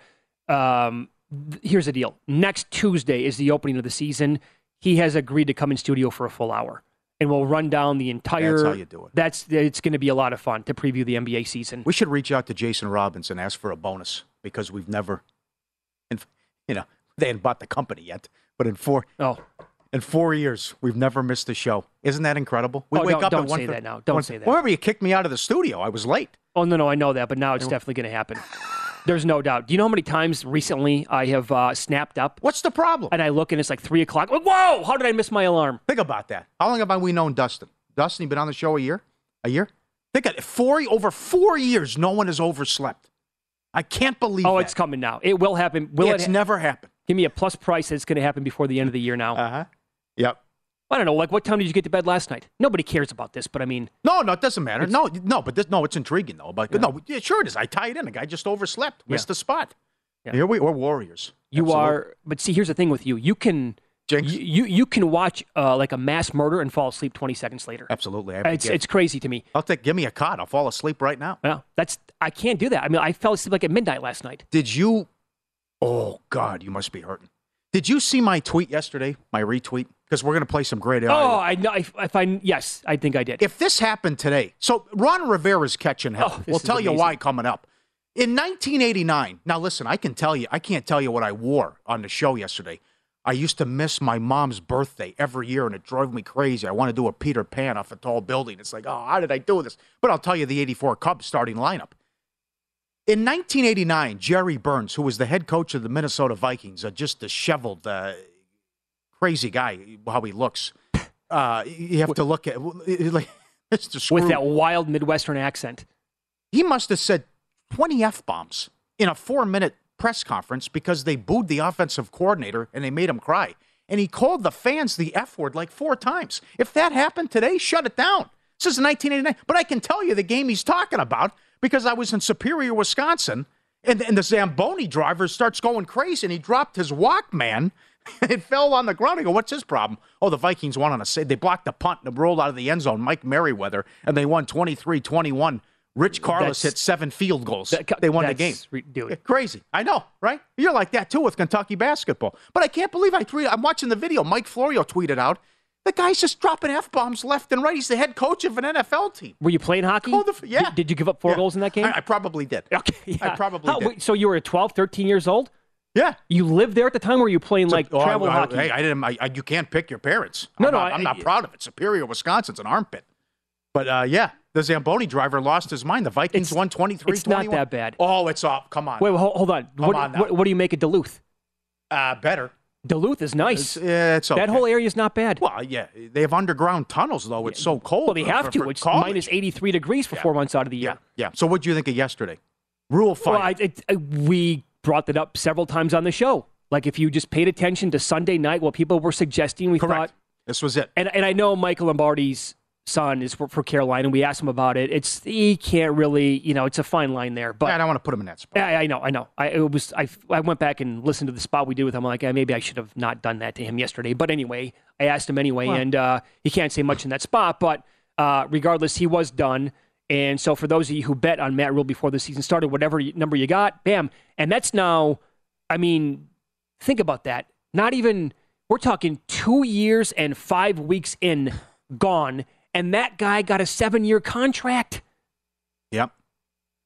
Um, th- here's the deal. Next Tuesday is the opening of the season. He has agreed to come in studio for a full hour, and we'll run down the entire. That's how you do it. That's it's going to be a lot of fun to preview the NBA season. We should reach out to Jason Robins and ask for a bonus because we've never, you know, they hadn't bought the company yet, but in four Oh, in four years we've never missed a show. Isn't that incredible? We Oh, wake don't- up don't say 1:30 that now. Don't one- say that. Remember, you kicked me out of the studio. I was late. oh no, no, I know that, but now it's definitely going to happen. There's no doubt. Do you know how many times recently I have uh, snapped up What's the problem? and I look and it's like three o'clock? Whoa! How did I miss my alarm? Think about that. How long have I we known Dustin? Dustin, you been on the show a year? A year? Think of it. Four over four years, no one has overslept. I can't believe. Oh, that. it's coming now. It will happen. Will Yeah, it it's ha- never happened. Give me a plus price. It's going to happen before the end of the year now. Uh huh. Yep. I don't know. Like, what time did you get to bed last night? Nobody cares about this, but I mean, No, no, it doesn't matter. no, no, but this, no, it's intriguing though. But no, yeah, sure it is. I tie it in. The guy just overslept, missed the spot. Yeah. Here we we're warriors. you Absolutely. are. But see, here's the thing with you. You can. Jinx. You, you can watch uh, like a mass murder and fall asleep 20 seconds later. Absolutely. To It's get- it's crazy to me. I'll take. Give me a cot. I'll fall asleep right now. Well, that's I can't do that. I mean, I fell asleep like at midnight last night. Did you? Oh God, you must be hurting. Did you see my tweet yesterday? My retweet because we're gonna play some great. Oh, I know. If, if I yes, I think I did. if this happened today, so Ron Rivera's catching hell. Oh, we'll tell you why coming up. In 1989, now listen, I can tell you, I can't tell you what I wore on the show yesterday. I used to miss my mom's birthday every year, and it drove me crazy. I want to do a Peter Pan off a tall building. It's like, oh, how did I do this? But I'll tell you the 84 Cubs starting lineup. In 1989, Jerry Burns, who was the head coach of the Minnesota Vikings, a just disheveled, uh, crazy guy, how he looks. Uh, you have to look at like Mr. Screw. With that wild Midwestern accent. He must have said 20 F bombs in a four minute press conference because they booed the offensive coordinator and they made him cry. And he called the fans the F word like four times. If that happened today, shut it down. This is 1989. But I can tell you the game he's talking about because I was in Superior, Wisconsin, and, and the Zamboni driver starts going crazy and he dropped his Walkman. It fell on the ground. I go, what's his problem? Oh, the Vikings won on a save. They blocked the punt and rolled out of the end zone. Mike Merriweather, and they won 23 21 Rich Karlis That's- hit seven field goals. That- they won the game. dude. Crazy. I know, right? You're like that too with Kentucky basketball. But I can't believe I tweeted. I'm watching the video. Mike Florio tweeted out. The guy's just dropping f bombs left and right. He's the head coach of an NFL team. Were you playing hockey? The yeah. Did, did you give up four Yeah. goals in that game? I, I probably did. okay. I probably How- did. wait, so you were 12, 13 years old? Yeah. You lived there at the time, or were you playing like Oh, travel I, hockey? Hey, I didn't. I, I, you can't pick your parents. No, I'm no, Not, I- I'm not proud of it. Superior, Wisconsin's an armpit. But uh, yeah, the Zamboni driver lost his mind. The Vikings It's- won 23 it's not that bad. Oh, it's off. Come on. Wait, well, hold, on. Come What, on now. what, what do you make of Duluth? Uh, better. Duluth is nice. It's, yeah, it's okay. That whole area is not bad. Well, yeah, they have underground tunnels though. It's so cold. Well, they have for- to. for It's college. minus 83 degrees for four months out of the year. Yeah, yeah. So, what do you think of yesterday? Rule five. Well, I, it, I, we brought that up several times on the show. Like, if you just paid attention to Sunday night, what people were suggesting, we Correct. thought. This was it. And, and I know Michael Lombardi's son is for, for Carolina, and we asked him about it. It's he can't really, you know, it's a fine line there. But I don't want to put him in that spot. I, I know, I know. I it was I, I went back and listened to the spot we did with him. I'm like, eh, maybe I should have not done that to him yesterday. But anyway, I asked him anyway, and uh, he can't say much in that spot. But uh, regardless, he was done. And so for those of you who bet on Matt Rhule before the season started, whatever number you got, bam. And that's now, I mean, think about that. Not even we're talking two years and five weeks in, gone, and that guy got a seven-year contract. Yep.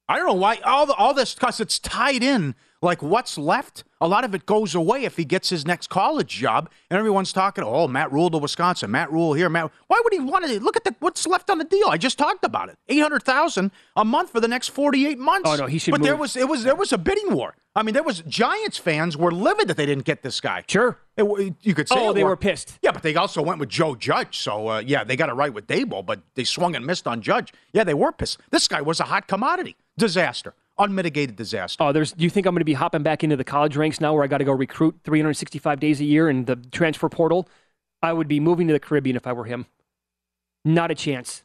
I don't know why all the, all this because it's tied in. Like what's left, a lot of it goes away if he gets his next college job, and everyone's talking. Oh, Matt Rhule to Wisconsin, Matt Rhule here, Matt. Why would he want to look at the, what's left on the deal? I just talked about it. Eight hundred thousand a month for the next forty-eight months. Oh, no, he should But there was it was there was a bidding war. I mean, there was Giants fans were livid that they didn't get this guy. Sure. It you could say Oh, they were worked. pissed. Yeah, but they also went with Joe Judge. So uh, yeah, they got it right with Daboll, but they swung and missed on Judge. Yeah, they were pissed. This guy was a hot commodity. Disaster, unmitigated disaster. Oh, there's. Do you think I'm going to be hopping back into the college ranks now, where I got to go recruit 365 days a year in the transfer portal? I would be moving to the Caribbean if I were him. Not a chance.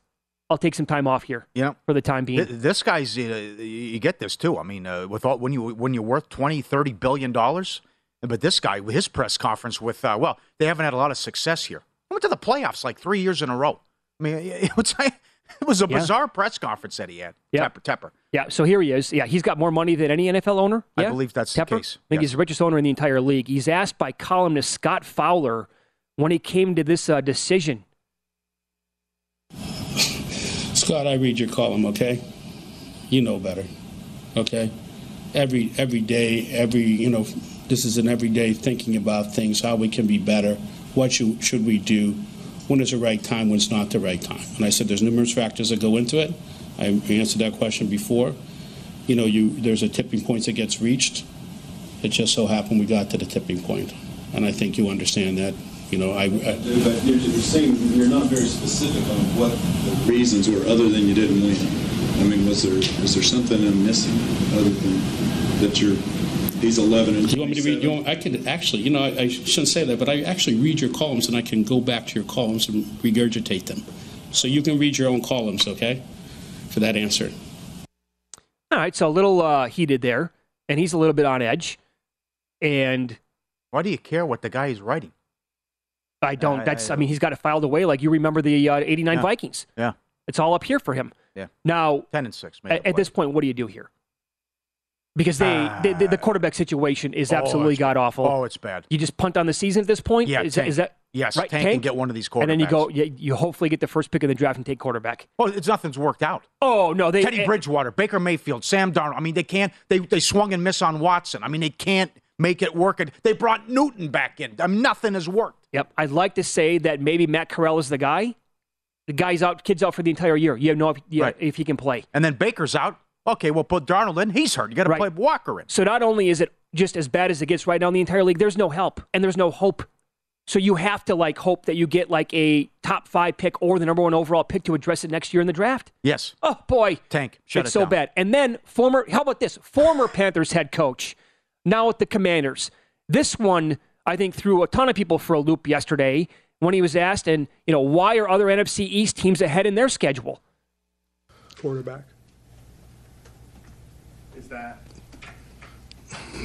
I'll take some time off here You know, for the time being. th- this guy's uh, you get this too. I mean, uh, with all when you when you're worth 20, 30 billion dollars, but this guy his press conference with uh, well, they haven't had a lot of success here. I went to the playoffs like three years in a row. I mean, it was it was a Yeah. bizarre press conference that he had. Yeah. Tepper, Tepper. yeah. So here he is. Yeah, he's got more money than any NFL owner. I believe that's the case. I think Yes. he's the richest owner in the entire league. He's asked by columnist Scott Fowler when he came to this uh, decision. Scott, I read your column, okay? You know better, okay? Every every day, every you know, this is an everyday thinking about things, how we can be better, what should should we do, when is the right time, when it's not the right time. And I said there's numerous factors that go into it. I answered that question before. You know, you there's a tipping point that gets reached. It just so happened we got to the tipping point, and I think you understand that. You know, I, I But you're, you're saying you're not very specific on what the reasons were, other than you didn't win. I mean, was there is there something I'm missing other than that you're he's 11 and Do you want me to read? You want, I could actually, you know, I, I shouldn't say that, but I actually read your columns and I can go back to your columns and regurgitate them. So you can read your own columns, okay? For that answer. All right, so a little uh, heated there, and he's a little bit on edge. And Why do you care what the guy is writing? I don't. I- that's. I- I, mean, he's got it filed away. Like you remember the uh, '89 Yeah. Vikings. Yeah, It's all up here for him. yeah. Now, Ten and six. made at, at this point, what do you do here? Because they, the, the, the quarterback situation is absolutely it's god awful. Oh, it's bad. You just punt on the season at this point. Yeah, is, that, tank. is that Yes, Right, tank, tank, and get one of these quarterbacks. and then you go, you, you hopefully get the first pick in the draft and take quarterback. Well, it's nothing's worked out. Oh no, they Teddy eh, Bridgewater, Baker Mayfield, Sam Darnold. I mean, they can't. They they swung and miss on Watson. I mean, they can't make it work. And They brought Newton back in. I mean, nothing has worked. Yep, I'd like to say that maybe Matt Corral is the guy. The guy's out, kid's out for the entire year. You have no idea Right. if he can play. And then Baker's out. Okay, well, put Darnold in. He's hurt. You got to Right. play Walker in. So not only is it just as bad as it gets right now in the entire league, there's no help and there's no hope. So you have to like hope that you get like a top five pick or the number one overall pick to address it next year in the draft. Yes, Oh boy, tank. Shut it's it so down. bad. And then former, how about this? Former Panthers head coach, now with the Commanders. This one, I think, threw a ton of people for a loop yesterday when he was asked, and you know, why are other NFC East teams ahead in their schedule? quarterback. Is that?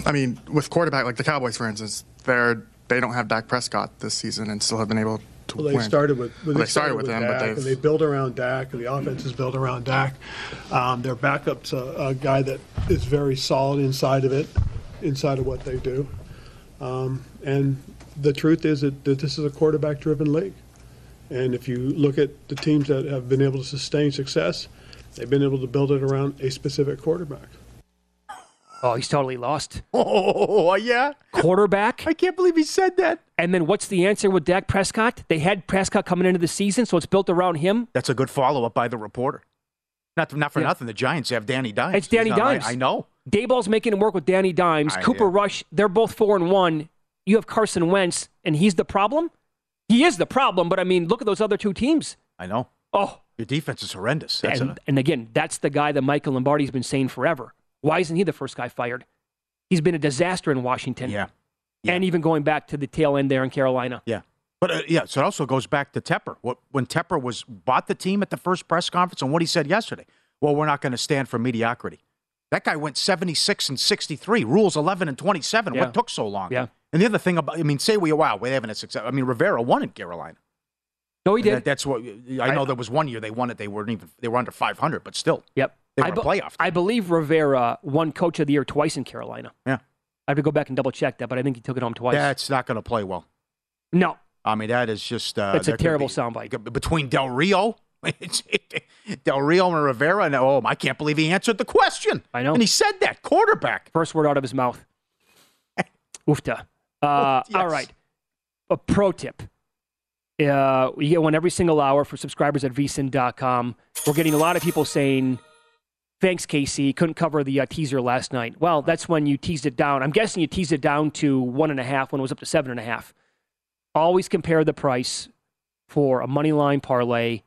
I mean, with quarterback like the Cowboys, for instance, they're they don't have Dak Prescott this season and still have been able to Well, they win. started with Well, they started with him, but Dak, and they've they build around Dak, and the offense is built around Dak. Um, their backup's a, a guy that is very solid inside of it, inside of what they do. Um, and the truth is that, that this is a quarterback-driven league. And if you look at the teams that have been able to sustain success, they've been able to build it around a specific quarterback. Oh, he's totally lost. Oh, yeah. Quarterback. I can't believe he said that. And then what's the answer with Dak Prescott? They had Prescott coming into the season, so it's built around him. That's a good follow up by the reporter. Not, not for Yeah. nothing. The Giants have Danny Dimes. It's Danny He's not- I- Dimes. I, know. Daboll's making him work with Danny Dimes. I- Cooper yeah. Rush, they're both four and one. You have Carson Wentz, and he's the problem? He is the problem, but I mean, look at those other two teams. I know. Oh, Your defense is horrendous. And, a, and again, that's the guy that Michael Lombardi's been saying forever. Why isn't he the first guy fired? He's been a disaster in Washington. yeah. And even going back to the tail end there in Carolina. Yeah. But uh, yeah, so it also goes back to Tepper. What when Tepper was bought the team at the first press conference and what he said yesterday. Well, we're not going to stand for mediocrity. That guy went 76 and 63, Rhule's 11 and 27. Yeah. What took so long? Yeah. And the other thing about, I mean, say we wow, we're having a success. I mean, Rivera won in Carolina. No, he And did. That, that's what I know. there was one year they won it. They weren't even they were under 500, but still, Yep. They I, be- playoff. I believe Rivera won Coach of the Year twice in Carolina. Yeah. I have to go back and double check that, but I think he took it home twice. That's not going to play well. no, I mean, that is just uh, That's a terrible be- soundbite. between Del Rio, Del Rio and Rivera, and oh, I can't believe he answered the question. I know. and he said that quarterback. first word out of his mouth. Oofta. Uh, Yes. All right. A pro tip. Uh, you get one every single hour for subscribers at vsin.com. We're getting a lot of people saying, thanks, Casey. Couldn't cover the uh, teaser last night. Well, that's when you teased it down. I'm guessing you teased it down to one and a half when it was up to seven and a half. Always compare the price for a money line parlay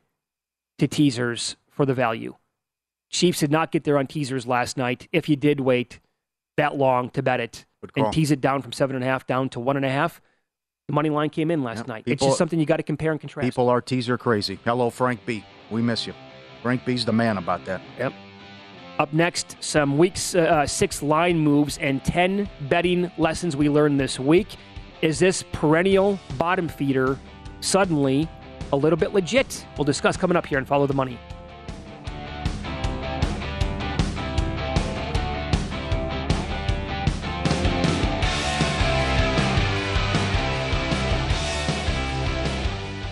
to teasers for the value. Chiefs did not get there on teasers last night. If you did wait that long to bet it and tease it down from seven and a half down to one and a half, the money line came in last Yep. night. it's just something you got to compare and contrast. People are teaser crazy. Hello, Frank B. We miss you. Frank B's the man about that. Yep. Up next, some weeks uh, six line moves and 10 betting lessons we learned this week. Is this perennial bottom feeder suddenly a little bit legit? We'll discuss coming up here and follow the money.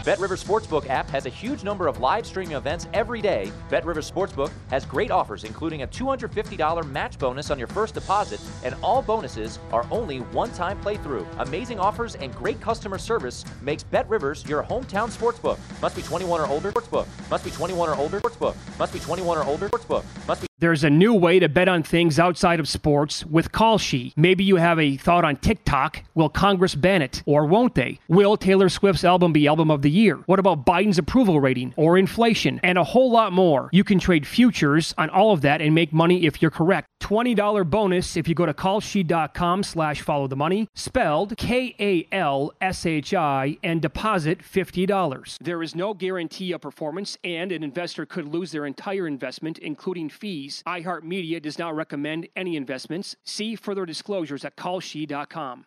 BetRivers Sportsbook app has a huge number of live streaming events every day. BetRivers Sportsbook has great offers, including a $250 match bonus on your first deposit, and all bonuses are only one-time playthrough. Amazing offers and great customer service makes BetRivers your hometown sportsbook. Must be 21 or older. Sportsbook. Must be 21 or older. Sportsbook. Must be 21 or older. Sportsbook. Must be There's a new way to bet on things outside of sports with Kalshi. Maybe you have a thought on TikTok. Will Congress ban it or won't they? Will Taylor Swift's album be album of the year? What about Biden's approval rating or inflation? And a whole lot more. You can trade futures on all of that and make money if you're correct. $20 bonus if you go to kalshi.com slash follow the money, spelled K-A-L-S-H-I, and deposit $50. There is no guarantee of performance, and an investor could lose their entire investment, including fees. iHeartMedia does not recommend any investments. See further disclosures at kalshi.com.